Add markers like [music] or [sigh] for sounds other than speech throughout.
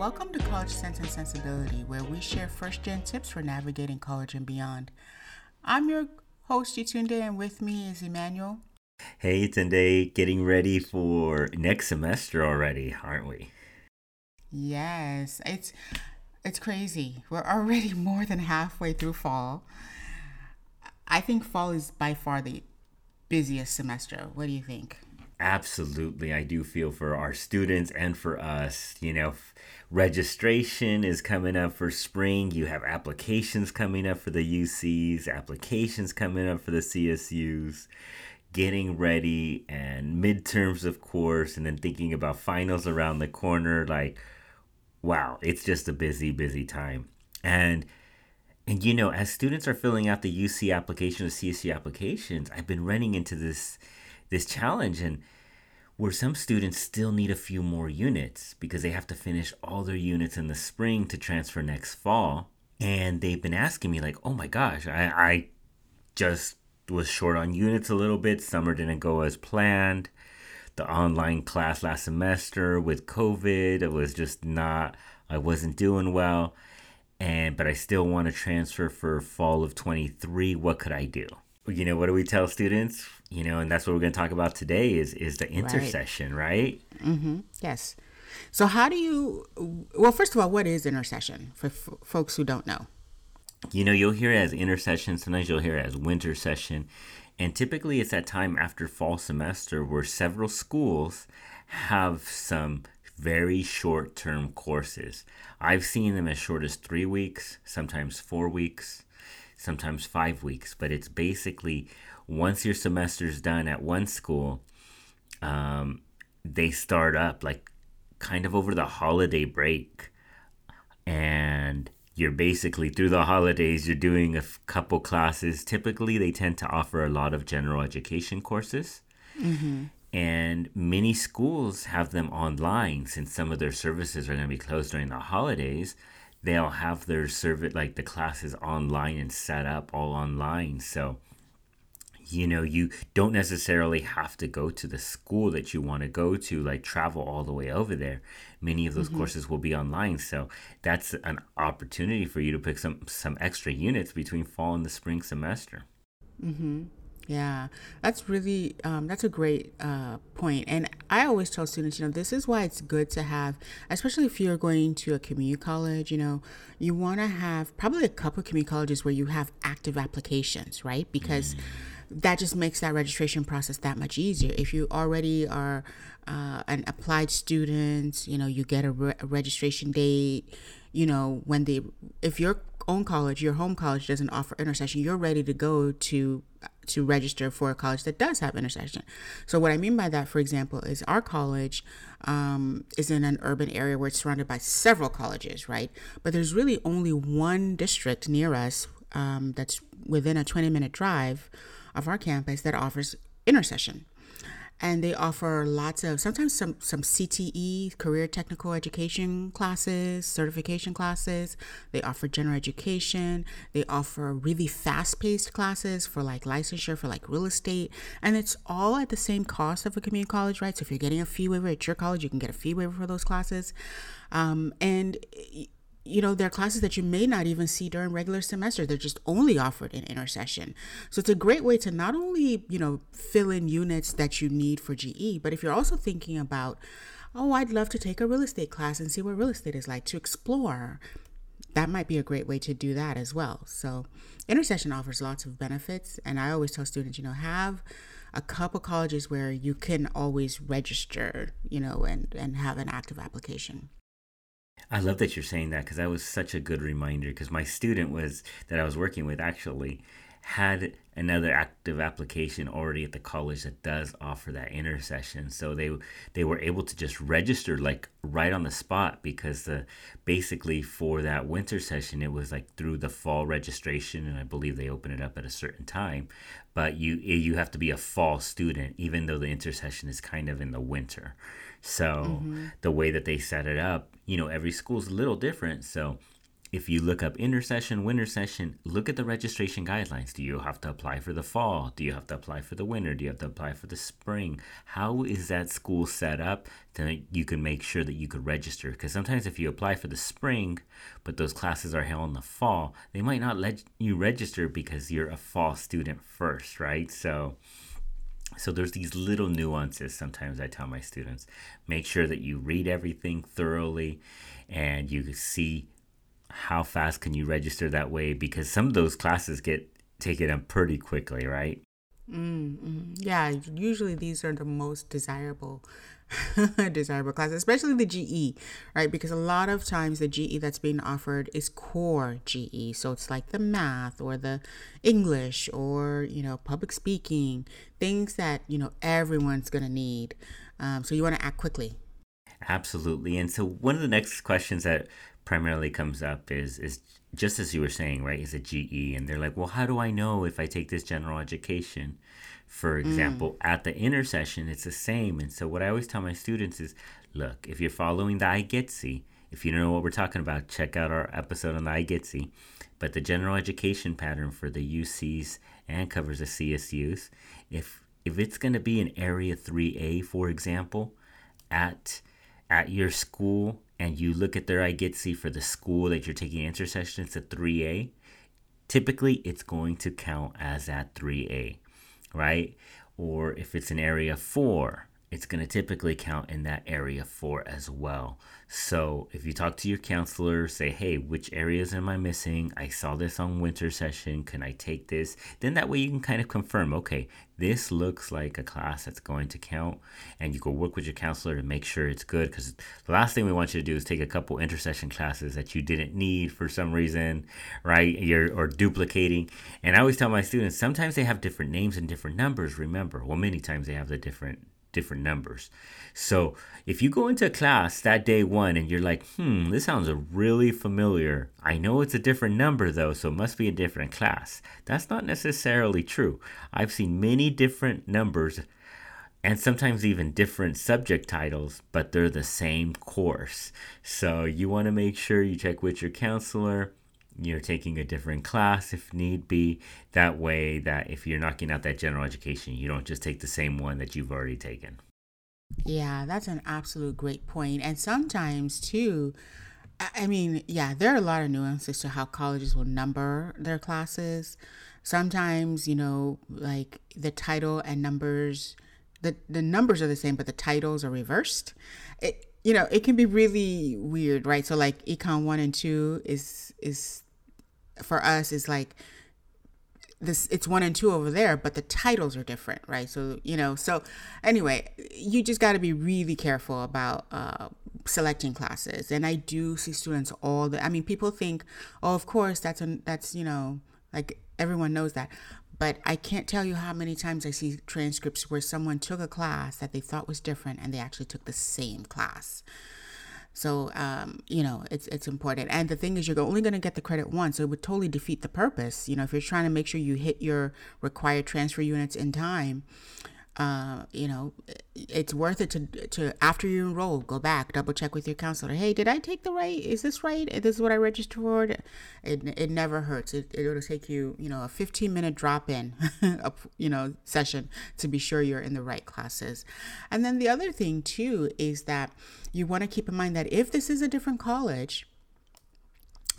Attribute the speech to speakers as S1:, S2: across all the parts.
S1: Welcome to College Sense and Sensibility, where we share first gen tips for navigating college and beyond. I'm your host, Yatunde, and with me is Emmanuel.
S2: Hey, Tunde, getting ready for next semester already, aren't we?
S1: Yes, it's it's crazy. We're already [laughs] more than halfway through fall. I think fall is by far the busiest semester. What do you think?
S2: Absolutely. I do feel for our students and for us. You know, registration is coming up for spring. You have applications coming up for the UCs, applications coming up for the CSUs, getting ready, and midterms, of course, and then thinking about finals around the corner. Like, wow, it's just a busy, busy time. And and you know, as students are filling out the UC application or CSU applications, I've been running into this this challenge and where some students still need a few more units because they have to finish all their units in the spring to transfer next fall. And they've been asking me like, "Oh my gosh, I, I just was short on units a little bit. Summer didn't go as planned. The online class last semester with COVID, it was just not. I wasn't doing well." and but I still want to transfer for fall of 23. What could I do? You know, what do we tell students? You know, and that's what we're going to talk about today is is the intersession, right?
S1: right? Mm-hmm. Yes. So how do you? Well, first of all, what is intersession for f- folks who don't know?
S2: You know, you'll hear it as intersession. Sometimes you'll hear it as winter session, and typically it's that time after fall semester where several schools have some very short term courses. I've seen them as short as three weeks, sometimes four weeks, sometimes five weeks, but it's basically once your semester's done at one school, um, they start up like kind of over the holiday break. And you're basically through the holidays, you're doing a couple classes. Typically, they tend to offer a lot of general education courses. Mm-hmm. And many schools have them online since some of their services are going to be closed during the holidays. They'll have their service, like the classes online and set up all online. So, you know, you don't necessarily have to go to the school that you want to go to, like travel all the way over there. Many of those mm-hmm. courses will be online. So that's an opportunity for you to pick some, some extra units between fall and the spring semester.
S1: Mm-hmm. Yeah, that's really um, that's a great uh, point. And I always tell students, you know, this is why it's good to have, especially if you're going to a community college. You know, you want to have probably a couple of community colleges where you have active applications, right? Because mm. that just makes that registration process that much easier. If you already are uh, an applied student, you know, you get a, re- a registration date. You know, when they, if your own college, your home college doesn't offer intersession, you're ready to go to to register for a college that does have intersession. So what I mean by that, for example, is our college um, is in an urban area where it's surrounded by several colleges, right? But there's really only one district near us um, that's within a 20 minute drive of our campus that offers intersession and they offer lots of sometimes some some CTE career technical education classes certification classes. They offer general education. They offer really fast-paced classes for like licensure for like real estate. And it's all at the same cost of a community college right? So if you're getting a fee waiver at your college you can get a fee waiver for those classes. Um, and you know, there are classes that you may not even see during regular semester. They're just only offered in intersession. So it's a great way to not only, you know, fill in units that you need for GE, but if you're also thinking about, oh, I'd love to take a real estate class and see what real estate is like to explore, that might be a great way to do that as well. So intersession offers lots of benefits. And I always tell students, you know, have a couple colleges where you can always register, you know, and, and have an active application.
S2: I love that you're saying that because that was such a good reminder. Because my student was that I was working with actually had another active application already at the college that does offer that intersession. So they they were able to just register like right on the spot because the basically for that winter session it was like through the fall registration and I believe they open it up at a certain time. But you you have to be a fall student even though the intersession is kind of in the winter. So mm-hmm. the way that they set it up you know every school's a little different. So if you look up intersession, winter session, look at the registration guidelines. Do you have to apply for the fall? Do you have to apply for the winter? Do you have to apply for the spring? How is that school set up that you can make sure that you could register? Because sometimes if you apply for the spring, but those classes are held in the fall, they might not let you register because you're a fall student first, right? So, so there's these little nuances sometimes I tell my students. Make sure that you read everything thoroughly and you see how fast can you register that way because some of those classes get taken up pretty quickly, right?
S1: Mm-hmm. Yeah, usually these are the most desirable [laughs] desirable classes, especially the GE, right? Because a lot of times the GE that's being offered is core GE. So it's like the math or the English or, you know, public speaking, things that, you know, everyone's going to need. Um, so you want to act quickly.
S2: Absolutely. And so one of the next questions that primarily comes up is is just as you were saying, right? Is a GE, and they're like, well, how do I know if I take this general education? For mm. example, mm. at the intersession, it's the same. And so, what I always tell my students is, look, if you're following the IGETC, if you don't know what we're talking about, check out our episode on the IGETC. But the general education pattern for the UCs and covers the CSUs, if if it's going to be an Area 3A, for example, at at your school and you look at their IGETC for the school that you're taking intersession, it's a 3A, typically it's going to count as at 3A, right? Or if it's an area 4, it's going to typically count in that area 4 as well. So if you talk to your counselor, say, hey, which areas am I missing? I saw this on winter session. Can I take this? Then that way you can kind of confirm, okay, this looks like a class that's going to count. And you go work with your counselor to make sure it's good. Because the last thing we want you to do is take a couple intersession classes that you didn't need for some reason, right? You're or duplicating. And I always tell my students, sometimes they have different names and different numbers, remember. Well, many times they have the different different numbers. So if you go into class that day one and you're like, hmm, this sounds really familiar. I know it's a different number though, so it must be a different class. That's not necessarily true. I've seen many different numbers and sometimes even different subject titles, but they're the same course. So you want to make sure you check with your counselor you're taking a different class if need be. That way, that if you're knocking out that general education, you don't just take the same one that you've already taken.
S1: Yeah, that's an absolute great point. And sometimes, too, I mean, yeah, there are a lot of nuances to how colleges will number their classes. Sometimes, you know, like the title and numbers, the, the numbers are the same, but the titles are reversed. It, you know, it can be really weird, right? So like econ one and two is is for us is like this it's one and two over there but the titles are different right? So you know so anyway you just got to be really careful about uh, selecting classes. And i do see students all the i mean people think oh of course that's an that's you know like everyone knows that. But i can't tell you how many times i see transcripts where someone took a class that they thought was different and they actually took the same class so um, you know it's it's important. And the thing is, you're only going to get the credit once, so it would totally defeat the purpose. You know, if you're trying to make sure you hit your required transfer units in time, uh, you know, it's worth it to to after you enroll, go back, double check with your counselor. Hey, did I take the right? Is this right? This is what I registered for. It it never hurts. It it'll take you you know a 15 minute drop in, [laughs] you know session to be sure you're in the right classes. And then the other thing too is that you want to keep in mind that if this is a different college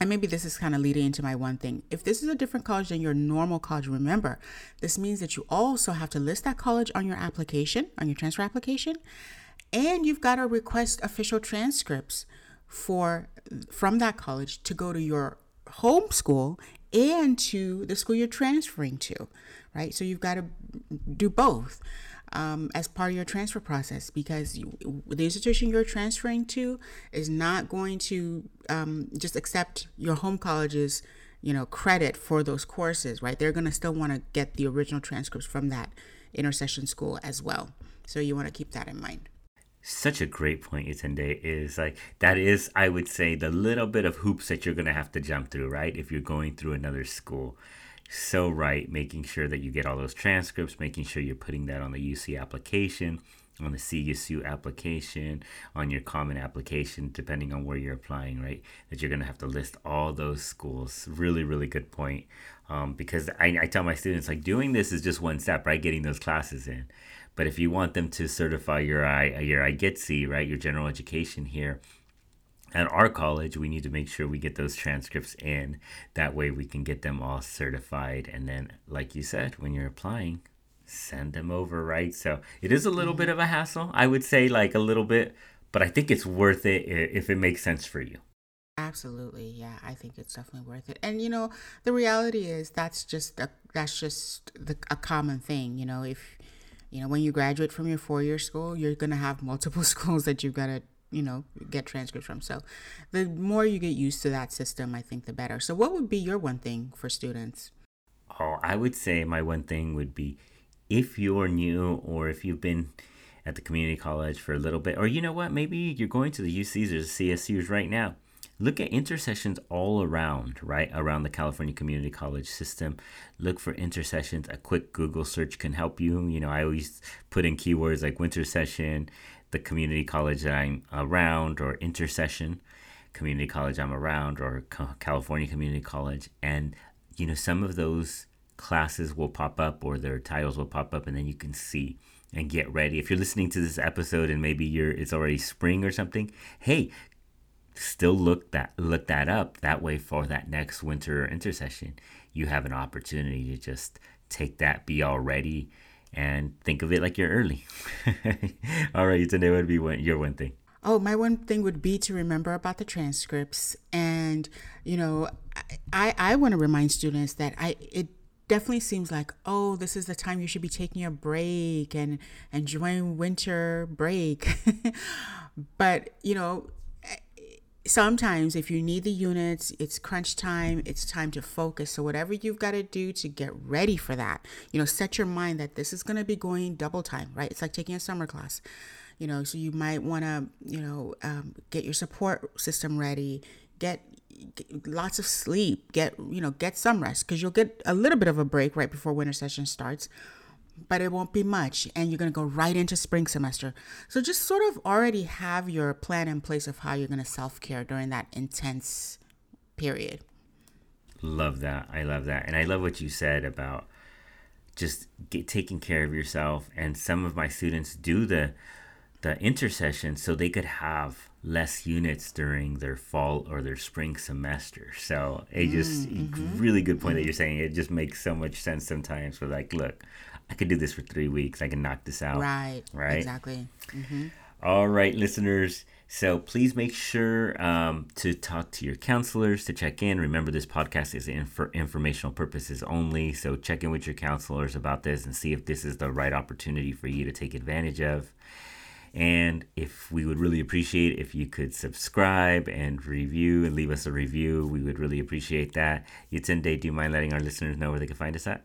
S1: and maybe this is kind of leading into my one thing. If this is a different college than your normal college, remember, this means that you also have to list that college on your application, on your transfer application, and you've got to request official transcripts for from that college to go to your home school and to the school you're transferring to, right? So you've got to do both um, as part of your transfer process because you, the institution you're transferring to is not going to um, just accept your home college's you know credit for those courses right? They're going to still want to get the original transcripts from that intersession school as well. So you want to keep that in mind.
S2: Such a great point Yatunde is like that is I would say the little bit of hoops that you're gonna have to jump through, right? If you're going through another school so right, making sure that you get all those transcripts, making sure you're putting that on the UC application, on the CSU application, on your common application, depending on where you're applying, right? That you're going to have to list all those schools. Really, really good point. Um, because I, I tell my students, like, doing this is just one step, right? Getting those classes in. But if you want them to certify your I, your IGETC, right, your general education here, at our college, we need to make sure we get those transcripts in. That way, we can get them all certified. And then, like you said, when you're applying, send them over, right? So it is a little bit mm-hmm. of a hassle. I would say like a little bit, but I think it's worth it if it makes sense for you.
S1: Absolutely. Yeah, I think it's definitely worth it. And you know, the reality is that's just a, that's just the, a common thing, you know, if you know, when you graduate from your four-year school, you're going to have multiple [laughs] schools that you've got to you know get transcripts from so the more you get used to that system i think the better so what would be your one thing for students
S2: oh i would say my one thing would be if you're new or if you've been at the community college for a little bit, or you know what, maybe you're going to the UCs or the CSUs right now. Look at intersessions all around, right? Around the California Community College system. Look for intersessions. A quick Google search can help you. You know, I always put in keywords like winter session, the community college that I'm around, or intersession community college I'm around, or California Community College. And, you know, some of those classes will pop up or their titles will pop up and then you can see and get ready. If you're listening to this episode and maybe you're it's already spring or something, hey, still look that look that up. That way for that next winter intersession. you have an opportunity to just take that, be all ready, and think of it like you're early. [laughs] all right, today would be one, your one thing.
S1: Oh, my one thing would be to remember about the transcripts, and you know, I I want to remind students that I it definitely seems like oh this is the time you should be taking a break and enjoying winter break [laughs] but you know sometimes if you need the units it's crunch time it's time to focus. So whatever you've got to do to get ready for that you know set your mind that this is going to be going double time right? It's like taking a summer class you know so you might want to you know um, get your support system ready get lots of sleep get you know get some rest because you'll get a little bit of a break right before winter session starts but it won't be much and you're going to go right into spring semester so just sort of already have your plan in place of how you're going to self-care during that intense period
S2: love that i love that and i love what you said about just get, taking care of yourself and some of my students do the the intersession so they could have less units during their fall or their spring semester. So it just mm-hmm. really good point mm-hmm. that you're saying. It just makes so much sense sometimes. For like, look, I could do this for three weeks. I can knock this out.
S1: Right. Right. Exactly. Mm-hmm.
S2: All right, listeners. So please make sure um, to talk to your counselors to check in. Remember, this podcast is in for informational purposes only. So check in with your counselors about this and see if this is the right opportunity for you to take advantage of. And if we would really appreciate if you could subscribe and review and leave us a review, we would really appreciate that. Yatunde, do you mind letting our listeners know where they can find us at?